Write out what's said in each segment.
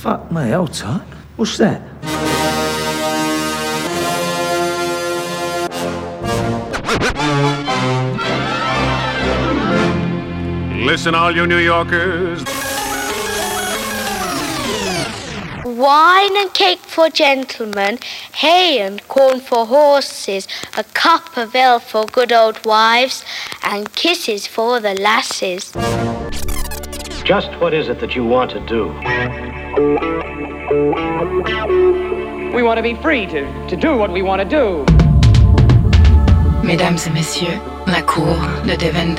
Fuck me, hold tight. What's that? Listen, all you New Yorkers. Wine and cake for gentlemen, hay and corn for horses, a cup of ale for good old wives, and kisses for the lasses. Just what is it that you want to do? We want to be free to, to do what we want to do. Mesdames et messieurs, la cour de Devin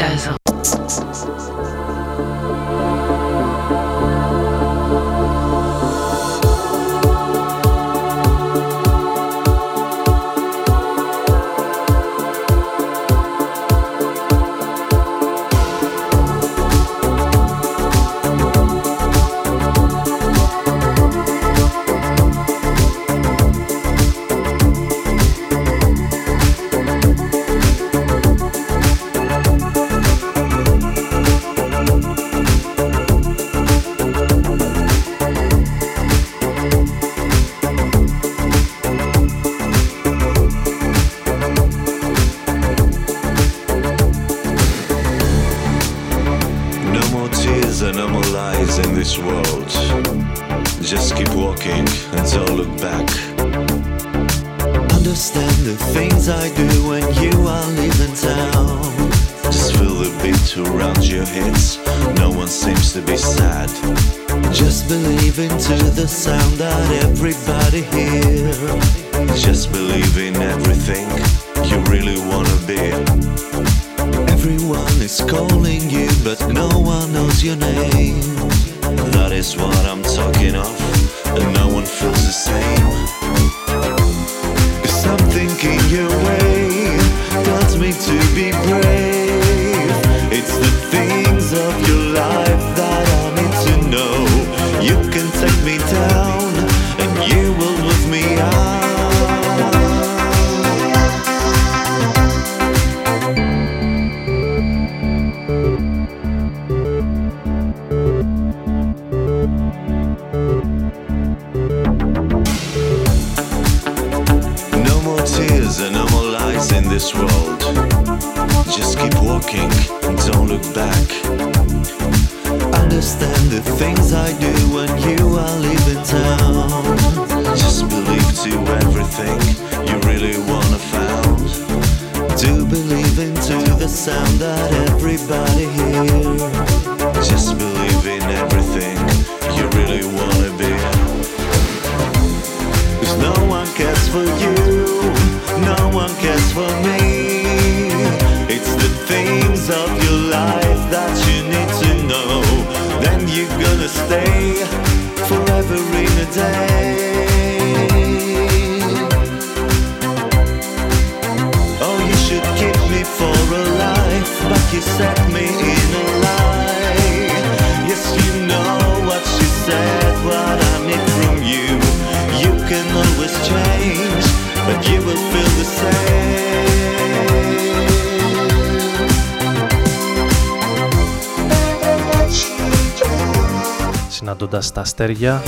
I do when you are leaving town. Just feel the beat around your hips. No one seems to be sad. Just believe into the sound that everybody hears. Just believe in everything you really wanna be. Everyone is calling you, but no one knows your name. That is what I'm talking of, and no one feels the same. Something in your way tells me to be brave. It's the things this world. Just keep walking and don't look back. Understand the things I do when you are leaving town. Just believe to everything you really wanna found. Do believe into the sound that everybody hears. Just believe in everything you really wanna be. Cause no one cares for you, that you need to know. Then you're gonna stay forever in a day. Oh, you should keep me for a life, but you set me συναντώντας τα αστέρια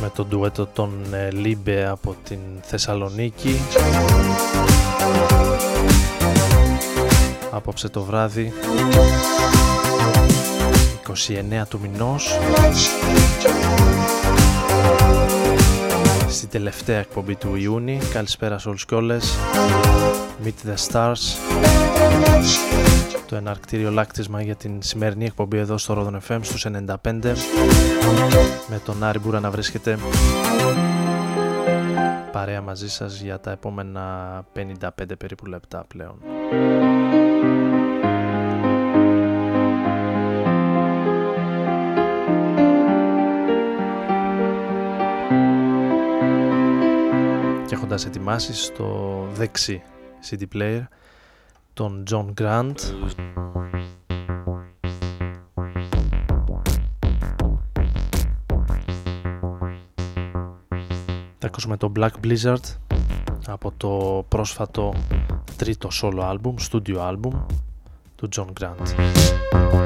με το ντουέτο των ε, Liebe από την Θεσσαλονίκη. Απόψε το βράδυ 29 του μηνός στη τελευταία εκπομπή του Ιούνη. Καλησπέρα σε όλους και όλες. Meet the Stars. Το εναρκτήριο λάκτισμα για την σημερινή εκπομπή εδώ στο Rodon FM στους 95 με τον Άρη Μπούρα να βρίσκεται. Παρέα μαζί σας για τα επόμενα 55 περίπου λεπτά πλέον. Έχοντας ετοιμάσεις στο δεξί CD player τον John Grant Θα ακούσουμε το Black Blizzard από το πρόσφατο τρίτο solo album, studio album του John Grant.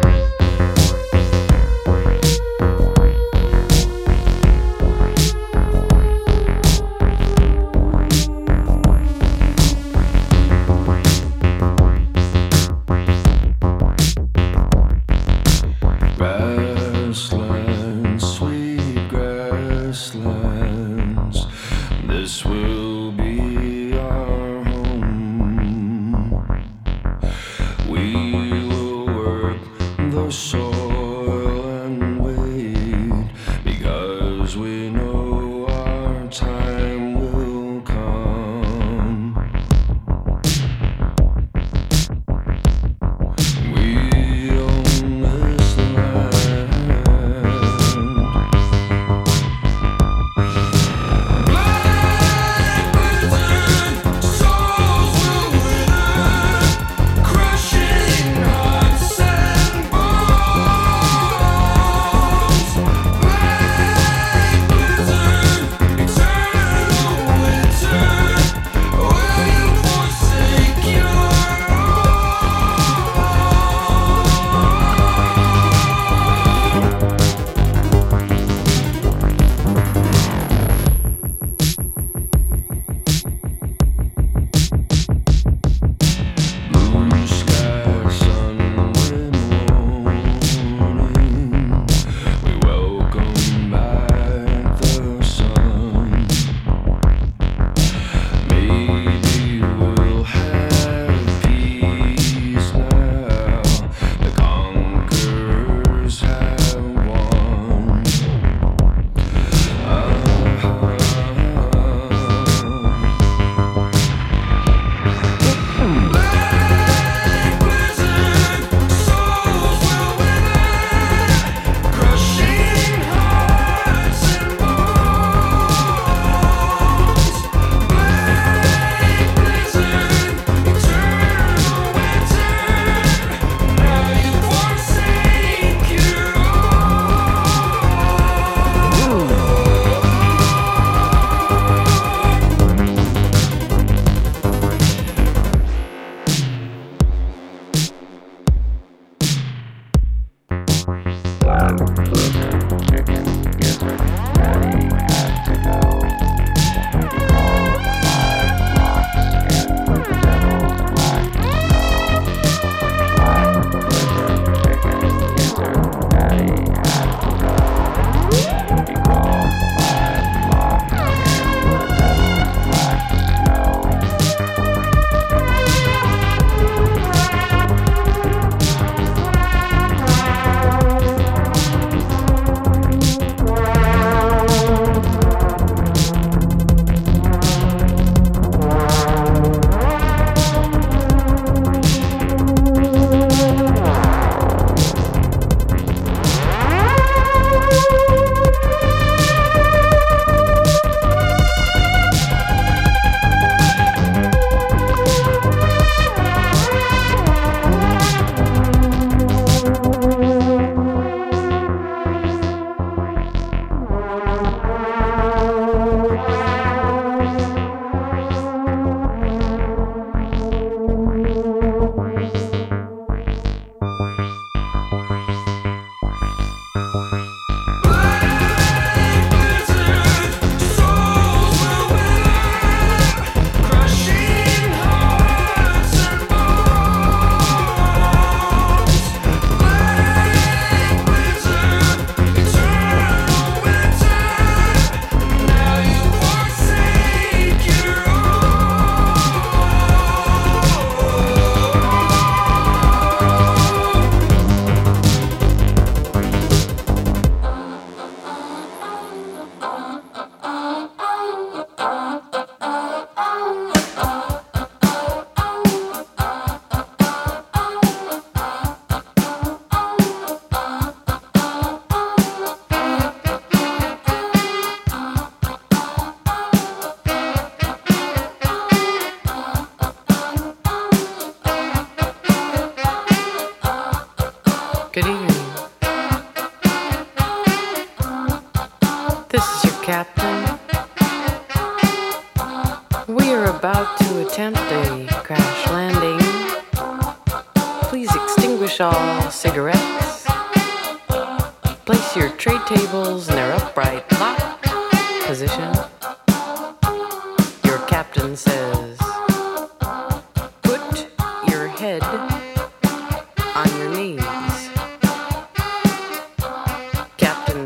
Bye.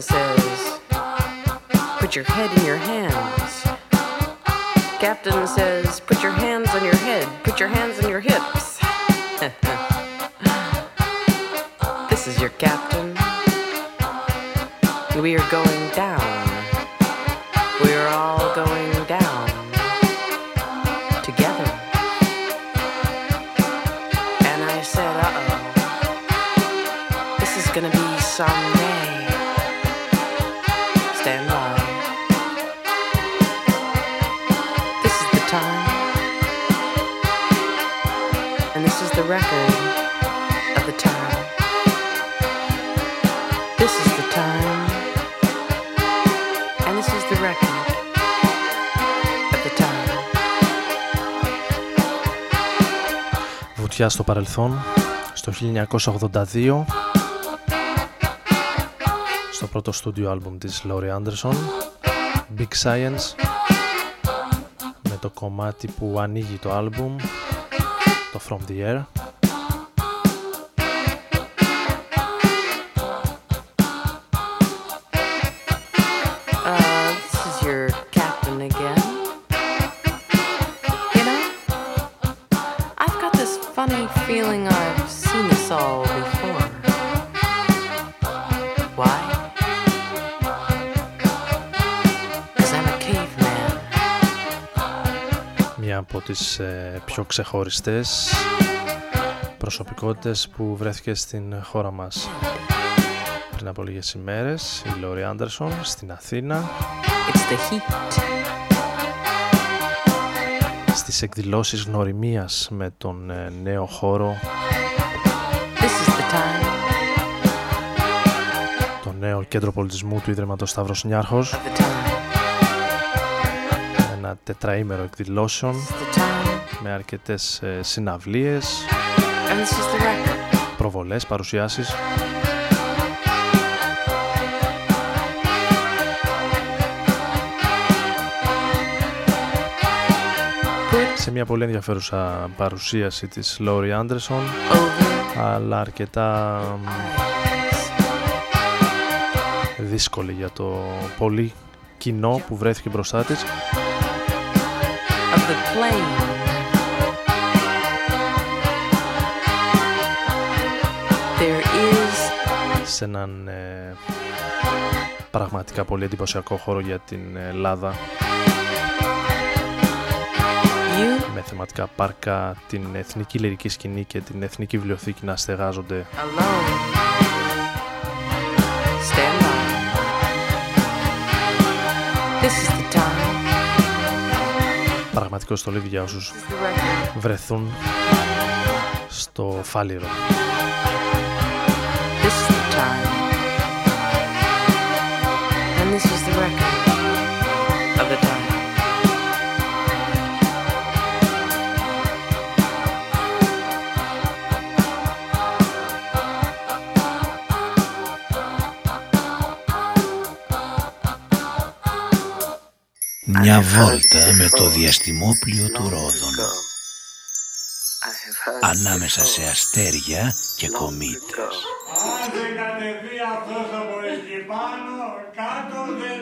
Says, put your head in your hands. Captain says, put your hands on your head, put your hands on your hips. Βουτιά στο παρελθόν, στο 1982 στο πρώτο στούντιο άλμπουμ της Laurie Anderson Big Science με το κομμάτι που ανοίγει το άλμπουμ το From the Air τις ε, πιο ξεχωριστές προσωπικότητες που βρέθηκε στην χώρα μας πριν από λίγες ημέρες η Laurie Anderson στην Αθήνα It's the heat. στις εκδηλώσεις γνωριμίας με τον ε, νέο χώρο This is the time το νέο κέντρο πολιτισμού του Ίδρυματος Σταύρος Νιάρχος of the time. ένα τετραήμερο εκδηλώσεων The time. Με αρκετές ε, συναυλίες, And this is the record. προβολές, παρουσιάσεις σε μια πολύ ενδιαφέρουσα παρουσίαση της Laurie Anderson Over. αλλά αρκετά μ, δύσκολη για το πολύ κοινό που βρέθηκε μπροστά της of the σε έναν ε, πραγματικά πολύ εντυπωσιακό χώρο για την Ελλάδα you με θεματικά πάρκα, την εθνική λυρική σκηνή και την εθνική βιβλιοθήκη να στεγάζονται alone. Stand by. This is the time. πραγματικό στολίδι για όσους This is the record. βρεθούν στο Φάληρο. Μια βόλτα με το διαστημόπλιο του Ρόδων. ανάμεσα σε αστέρια και κομήτες. Άντε κατεβεί αυτός από εκεί πάνω, κάτω δεν,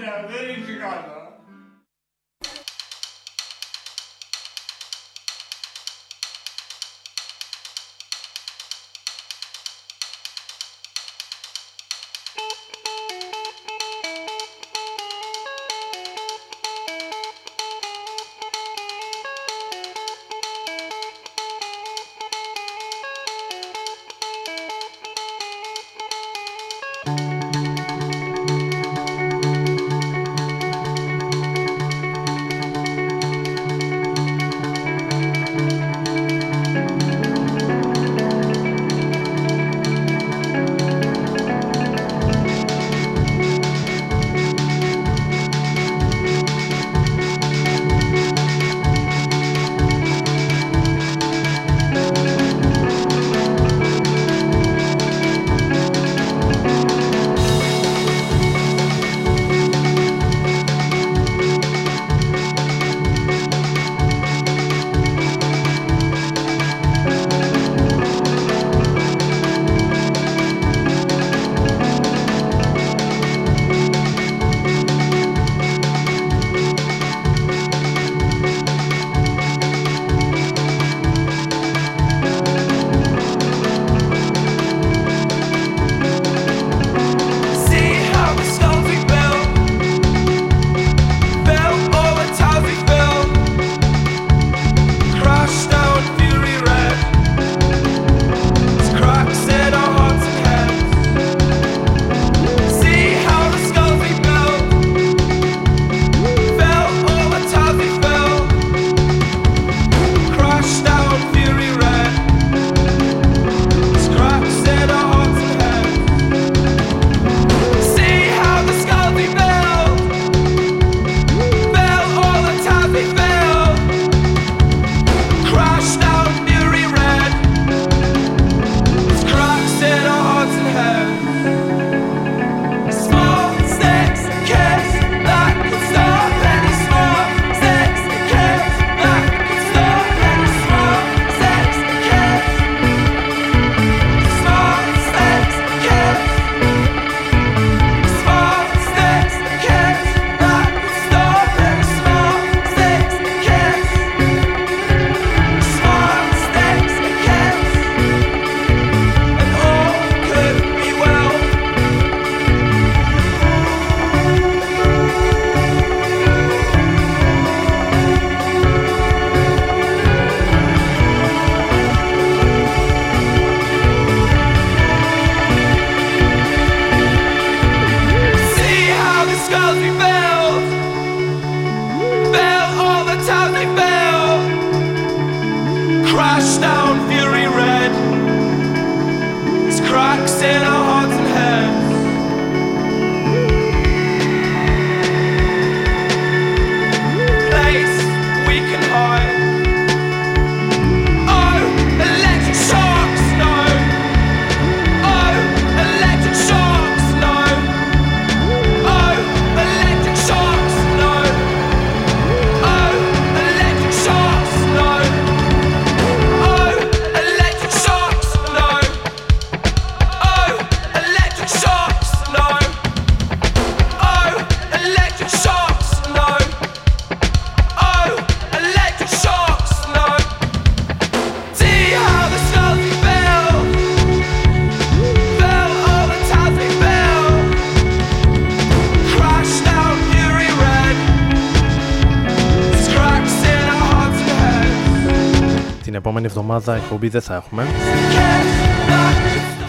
εβδομάδα εκπομπή δεν θα έχουμε.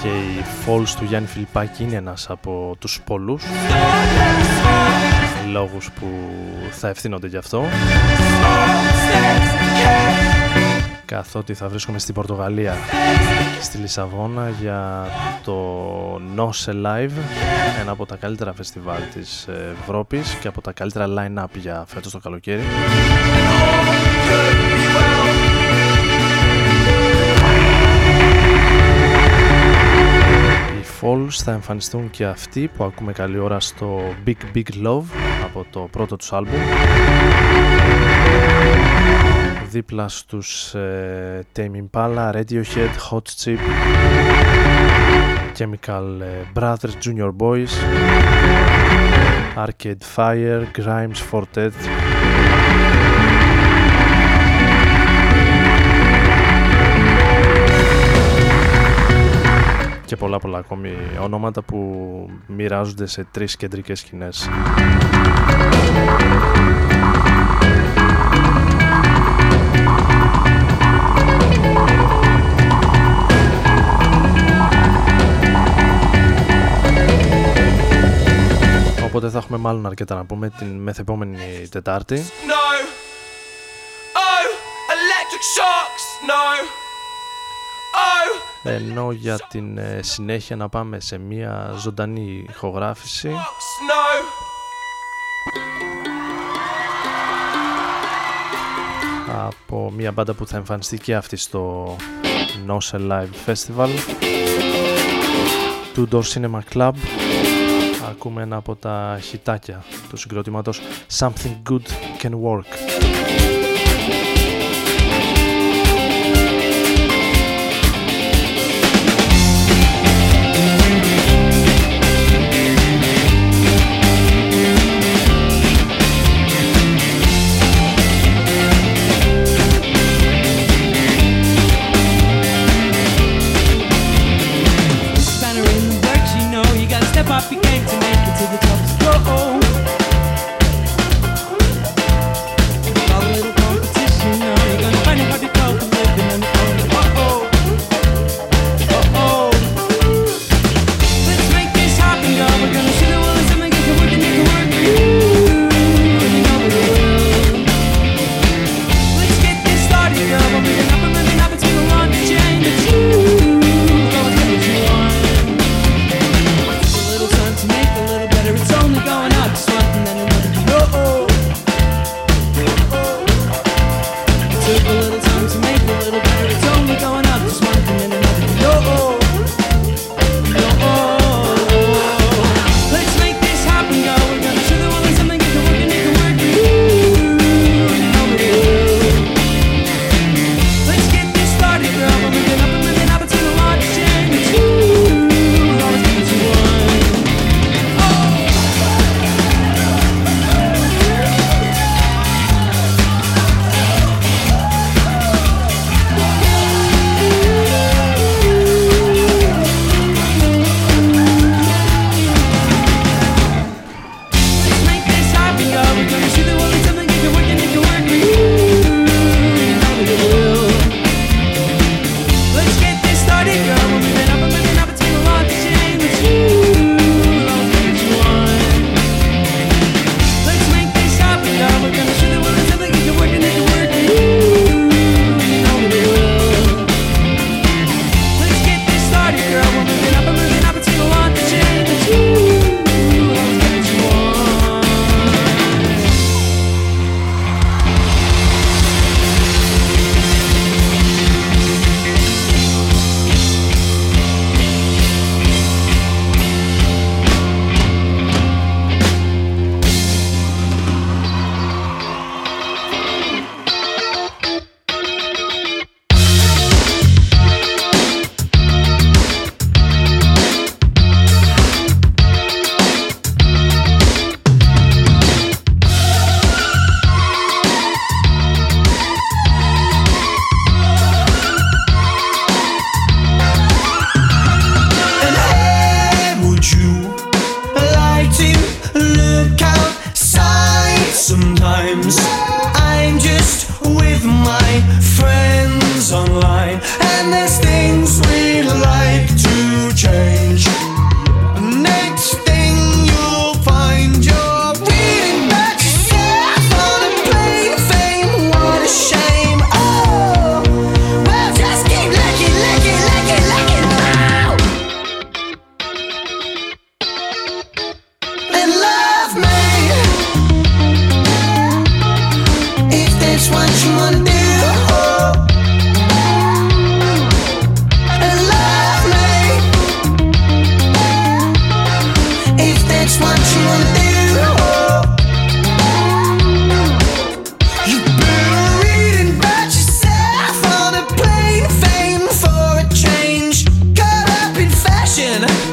Και η Falls του Γιάννη Φιλιππάκη είναι ένας από τους πολλούς λόγους που θα ευθύνονται γι' αυτό. Καθότι θα βρίσκομαι στην Πορτογαλία στη Λισαβόνα για το Noce Live ένα από τα καλύτερα φεστιβάλ της Ευρώπης και από τα καλύτερα line-up για φέτος το καλοκαίρι Falls θα εμφανιστούν και αυτοί που ακούμε καλή ώρα στο Big Big Love από το πρώτο τους άλμπουμ δίπλα στους ε, Tame Impala, Radiohead, Hot Chip Chemical ε, Brothers, Junior Boys Arcade Fire, Grimes Fortet και πολλά πολλά ακόμη ονόματα που μοιράζονται σε τρεις κεντρικές σκηνές. Οπότε θα έχουμε μάλλον αρκετά να πούμε την μεθεπόμενη Τετάρτη. No. Oh, electric shocks. No. Ενώ για την ε, συνέχεια να πάμε σε μια ζωντανή ηχογράφηση. Από μια μπάντα που θα εμφανιστεί και αυτή στο Nose Live Festival. Του Door Cinema Club. Ακούμε ένα από τα χιτάκια του συγκροτήματος. Something Good Can Work again.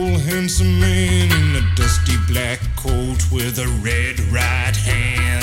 old handsome man in a dusty black coat with a red right hand.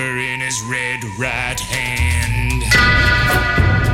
In his red right hand.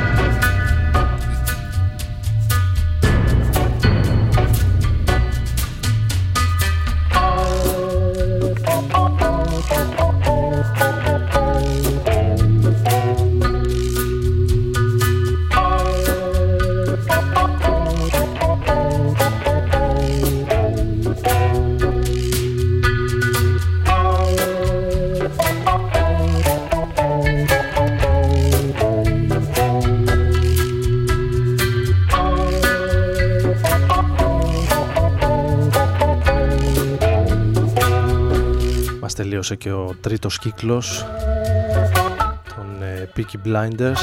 Τελείωσε και ο τρίτος κύκλος των ε, Peaky Blinders.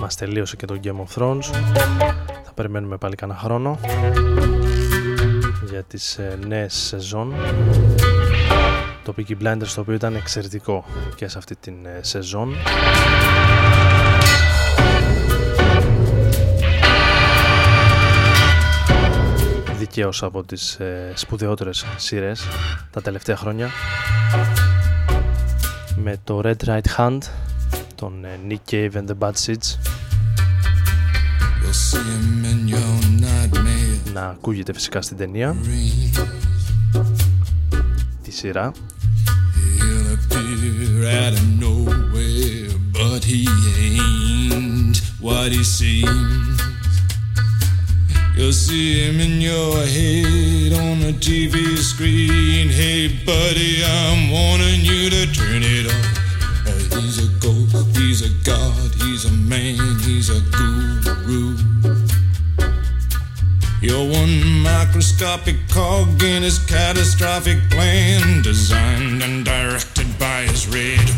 Μας τελείωσε και το Game of Thrones. Θα περιμένουμε πάλι κανένα χρόνο για τις ε, νέες σεζόν. Το Peaky Blinders το οποίο ήταν εξαιρετικό και σε αυτή την ε, σεζόν δικαίως από τις ε, σπουδαιότερες σειρές τα τελευταία χρόνια. Με το Red Right Hand τον ε, Nick Cave and the Bad Seeds. Να ακούγεται φυσικά στην ταινία. Τη σειρά. What he seems You'll see him in your head on the TV screen. Hey, buddy, I'm warning you to turn it off. He's a ghost, he's a god, he's a man, he's a guru. You're one microscopic cog in his catastrophic plan, designed and directed by his red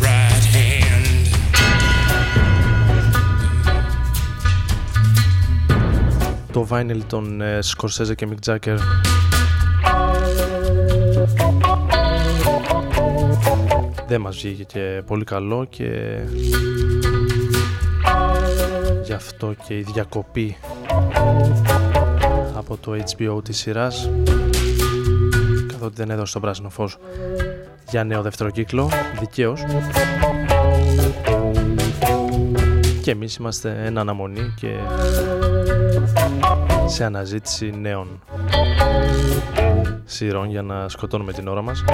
το vinyl των ε, Scorsese και Mick Jagger. Δεν μας βγήκε και πολύ καλό και γι' αυτό και η διακοπή από το HBO της σειράς καθότι δεν έδωσε το πράσινο φως για νέο δεύτερο κύκλο δικαίως και εμείς είμαστε ένα αναμονή και σε αναζήτηση νέων σειρών για να σκοτώνουμε την ώρα μας.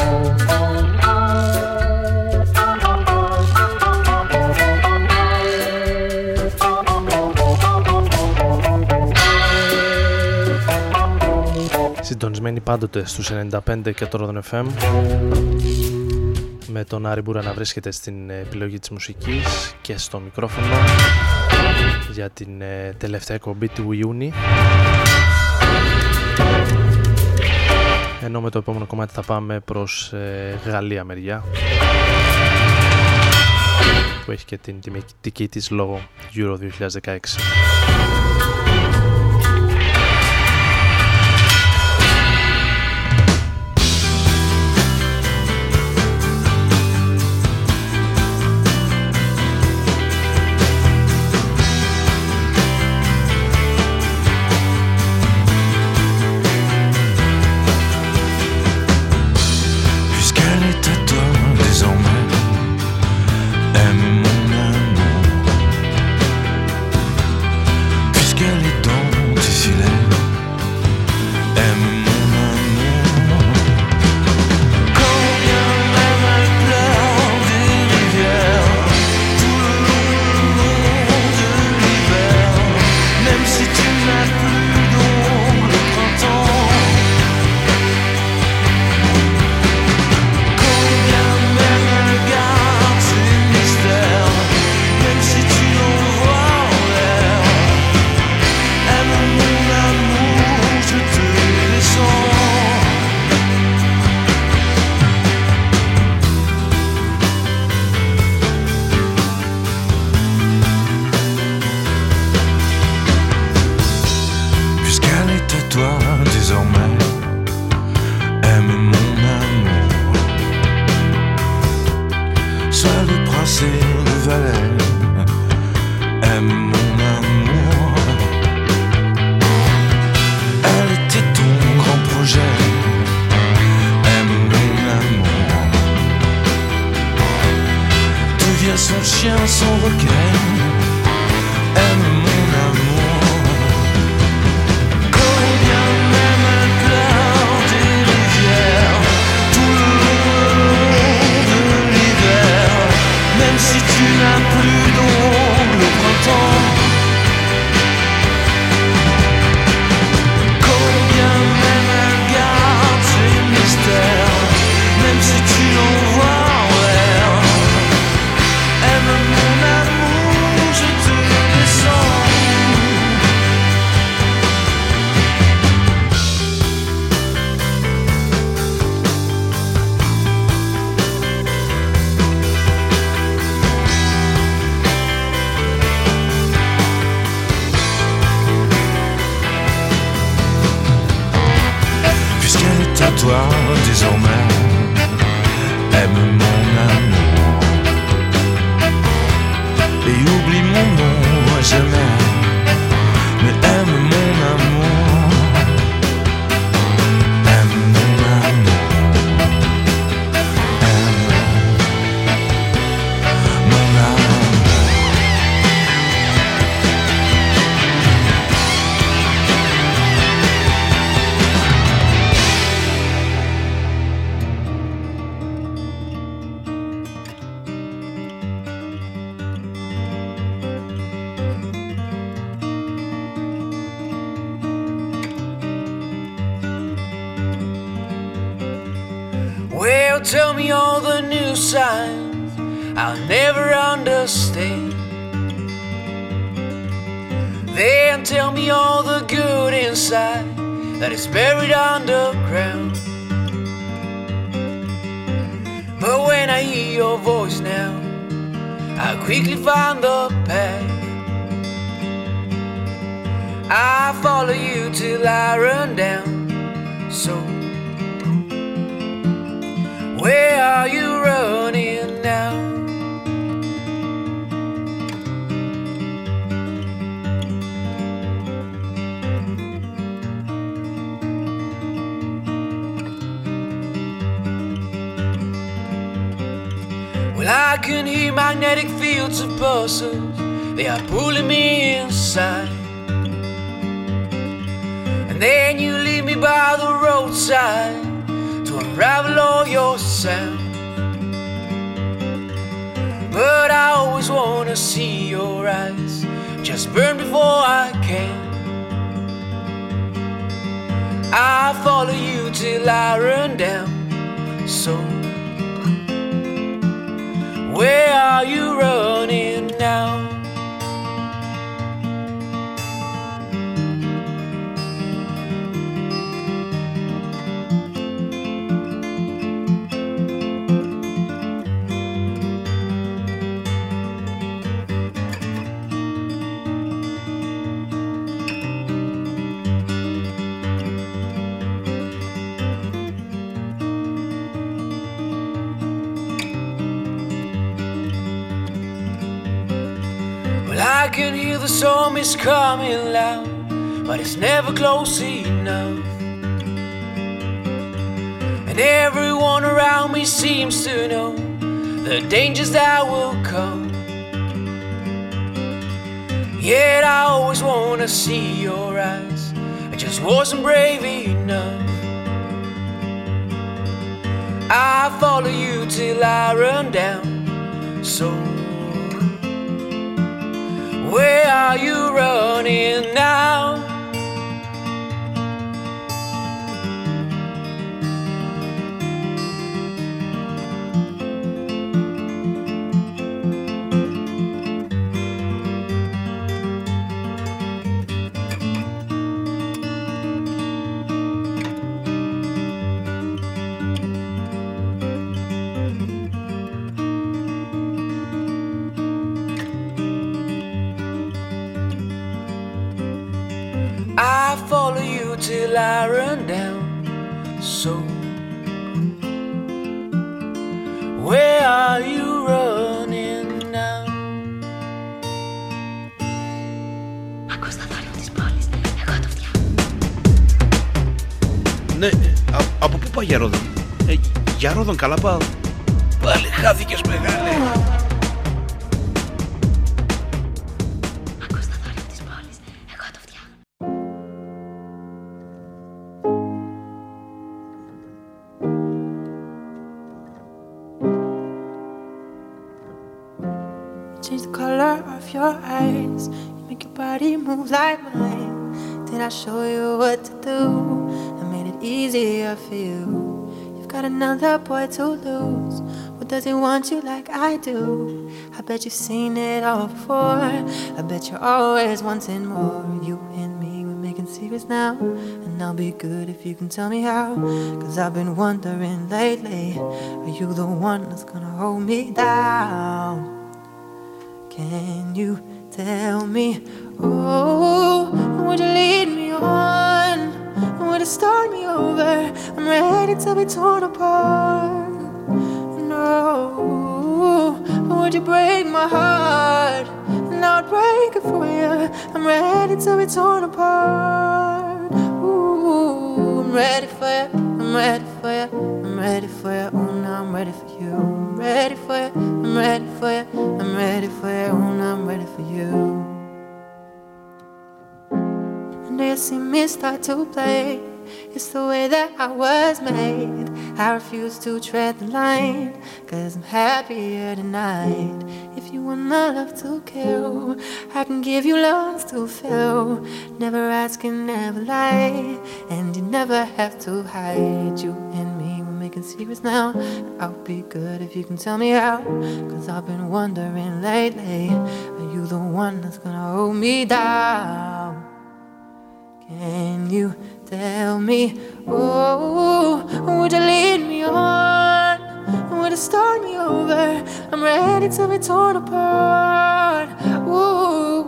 Συντονισμένοι πάντοτε στους 95 και το Rodon FM με τον Άρη Μπούρα να βρίσκεται στην επιλογή της μουσικής και στο μικρόφωνο για την ε, τελευταία εκπομπή του Ιούνι. Ενώ με το επόμενο κομμάτι θα πάμε προς ε, Γαλλία μεριά που έχει και την τιμητική της λόγω Euro 2016 understand. Then tell me all the good inside that is buried underground. But when I hear your voice now, I quickly find the path. I follow you till I run down. So where are you running now? I can hear magnetic fields of pulses, they are pulling me inside. And then you leave me by the roadside to unravel all your sound. But I always wanna see your eyes just burn before I can. I follow you till I run down. So, where are you running now? Can hear the storm is coming loud, but it's never close enough. And everyone around me seems to know the dangers that will come. Yet I always wanna see your eyes. I just wasn't brave enough. I follow you till I run down. So where are you running now? Ρόδων Καλαμπάου. Πάλι χάθηκες μεγάλε. your eyes. You make your body move like mine. Did I show you what to do? I made it easier for you. Got another boy to lose. who does he want you like I do? I bet you've seen it all before. I bet you're always wanting more. You and me, we're making secrets now. And I'll be good if you can tell me how. Cause I've been wondering lately. Are you the one that's gonna hold me down? Can you tell me? Oh, would you lead Would you start me over? I'm ready to be torn apart. No, would you break my heart? And I'd break it for you. I'm ready to be torn apart. Ooh, I'm ready for you. I'm ready for you. I'm ready for you. Oh, now I'm ready for you. I'm ready for you. I'm ready for you. I'm ready for you. Oh, now I'm ready for you. And you see me start to play. It's the way that I was made. I refuse to tread the line. Cause I'm happier tonight. If you want my love to kill, I can give you lungs to fill. Never ask and never lie. And you never have to hide. You and me, we're making secrets now. I'll be good if you can tell me how. Cause I've been wondering lately. Are you the one that's gonna hold me down? Can you tell me? Oh, would you lead me on? Would you start me over? I'm ready to be torn apart. Ooh,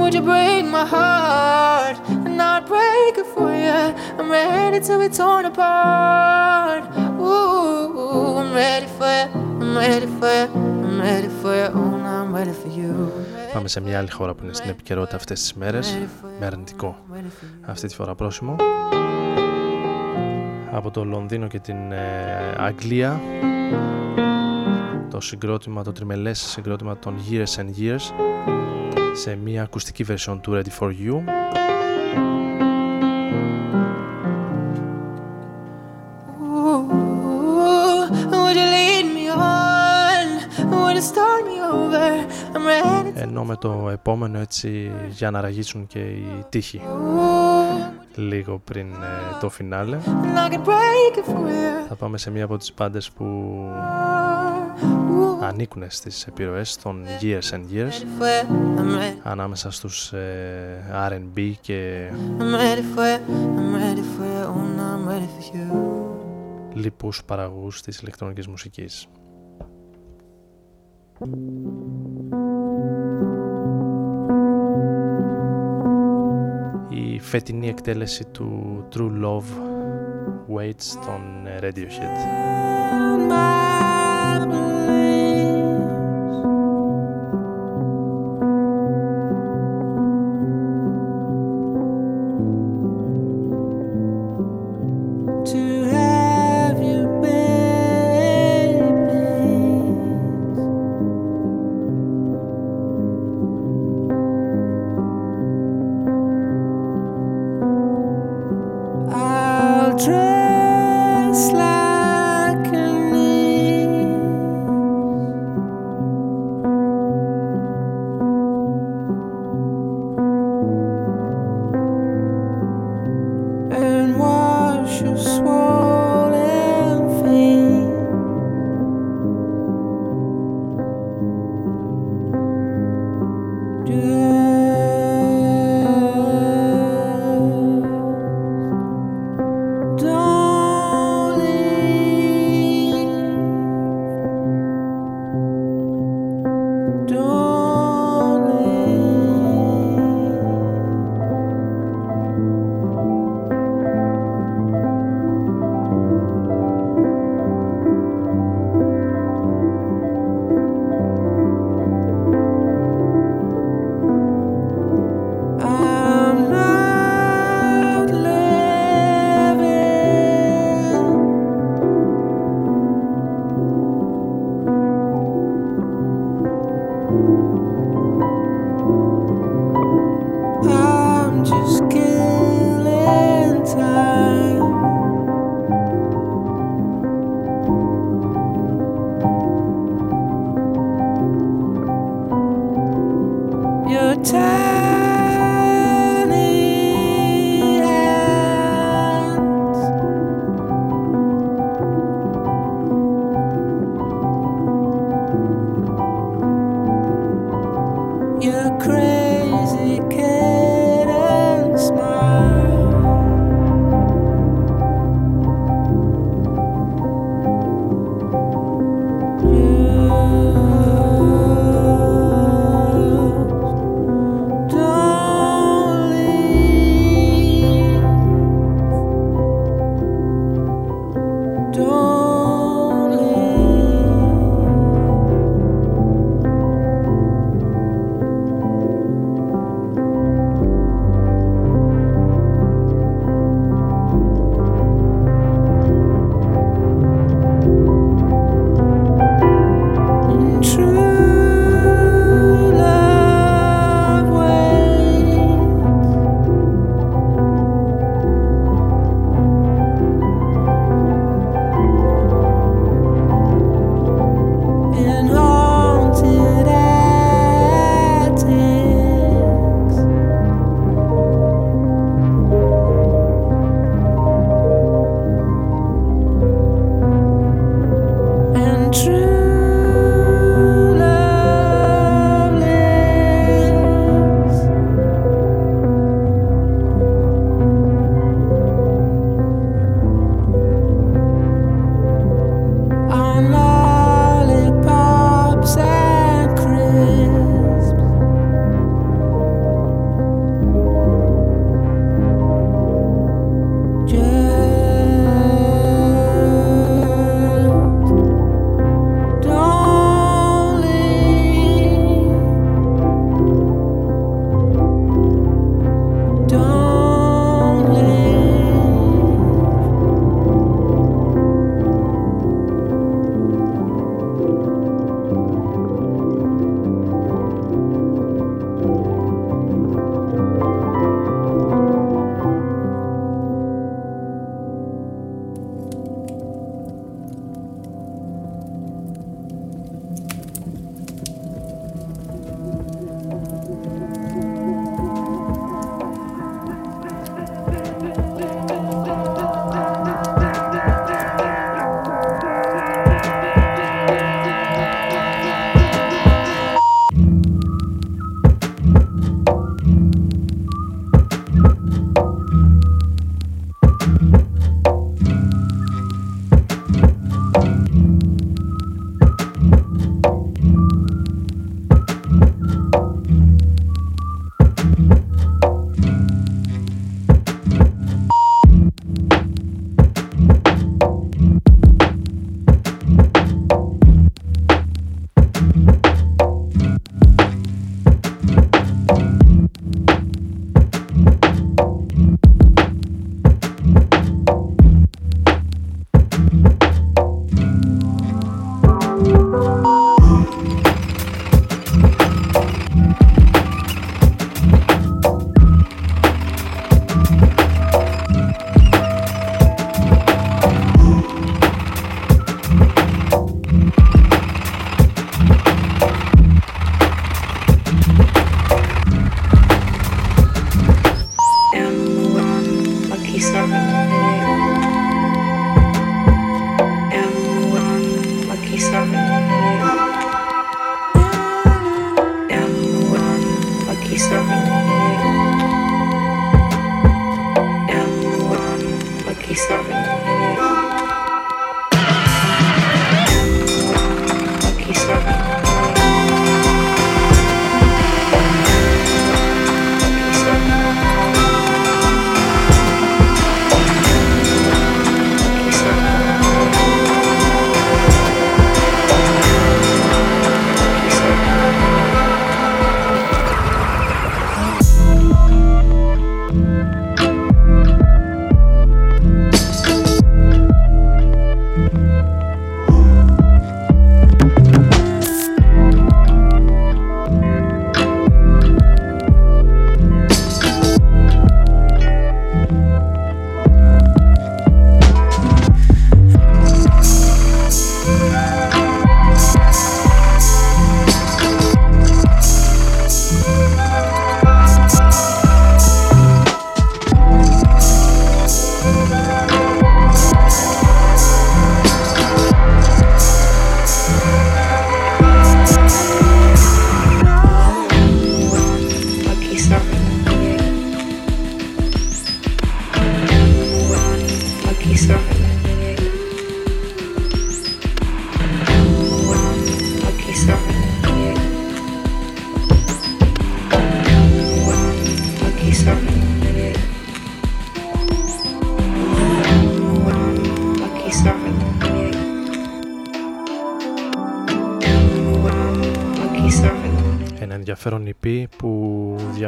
would you break my heart? And I'd break it for you. I'm ready to be torn apart. Ooh, I'm ready for you. Oh, I'm ready for you. I'm ready for you. Oh, I'm ready for you. Πάμε σε μια άλλη χώρα που είναι στην επικαιρότητα αυτές τις μέρες, με αρνητικό αυτή τη φορά πρόσημο. Από το Λονδίνο και την ε, Αγγλία, το συγκρότημα, το τριμελές συγκρότημα των Years and Years, σε μια ακουστική version του Ready For You. Ενώ με το επόμενο έτσι για να ραγίσουν και οι τύχοι λίγο πριν ε, το φινάλε and I could break it for you. θα πάμε σε μία από τις πάντες που ανήκουν στις επιρροές των Years and Years For you. I'm ready. ανάμεσα στους ε, R&B και I'm ready for you. I'm ready for you. Oh, now I'm ready for you. λοιπούς παραγωγούς της ηλεκτρονικής μουσικής. Η φετινή εκτέλεση του True Love Waits των ε, Radiohead.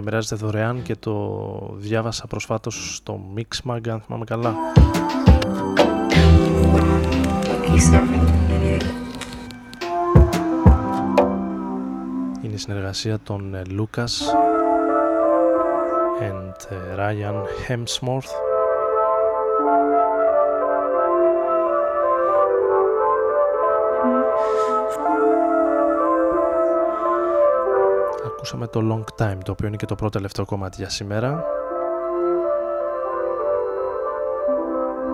Που διαμεράζεται δωρεάν και το διάβασα προσφάτως στο Mixmag αν θυμάμαι καλά. Είναι η συνεργασία των Lucas and Ryan Hemsworth Ακούσαμε το Long Time, το οποίο είναι και το πρώτο τελευταίο κομμάτι για σήμερα.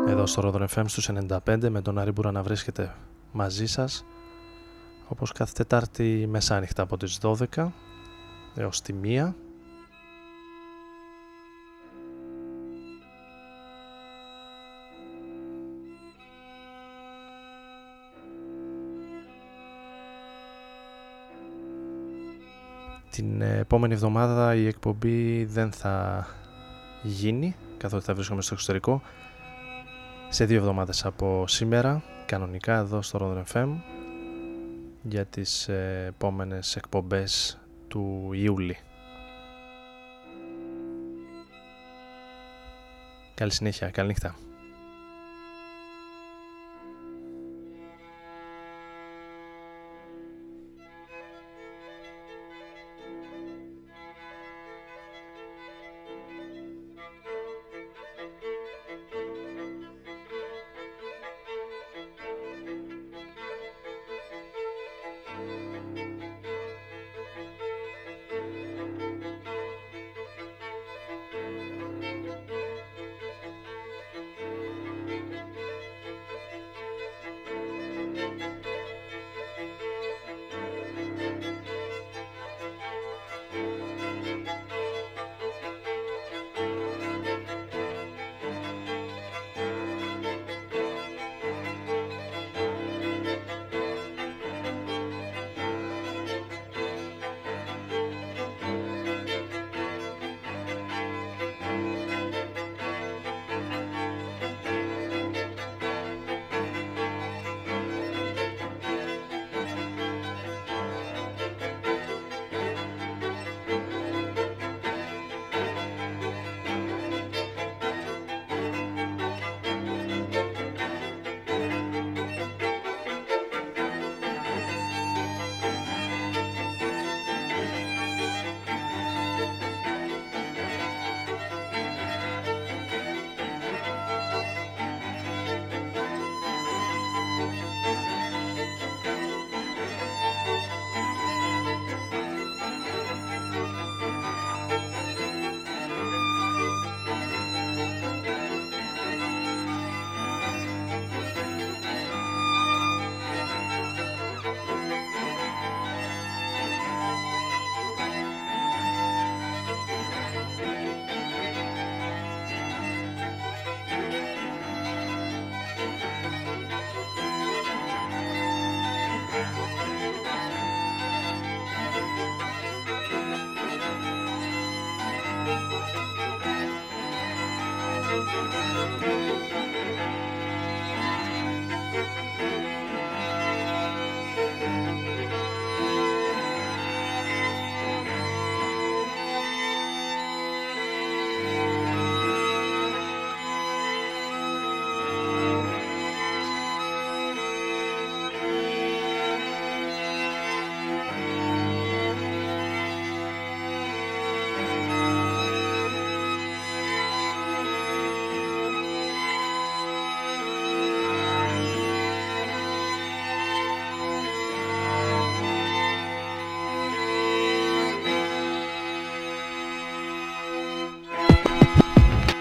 Εδώ στο Rodon FM στους 95 με τον Άρη Μπούρα να βρίσκεται μαζί σας όπως κάθε Τετάρτη μεσάνυχτα από τις 12 έως τη 1 Την επόμενη εβδομάδα η εκπομπή δεν θα γίνει καθότι θα βρίσκομαι στο εξωτερικό σε δύο εβδομάδες από σήμερα κανονικά εδώ στο Rodon FM για τις επόμενες εκπομπές του Ιούλη. Καλή συνέχεια, καλή νύχτα.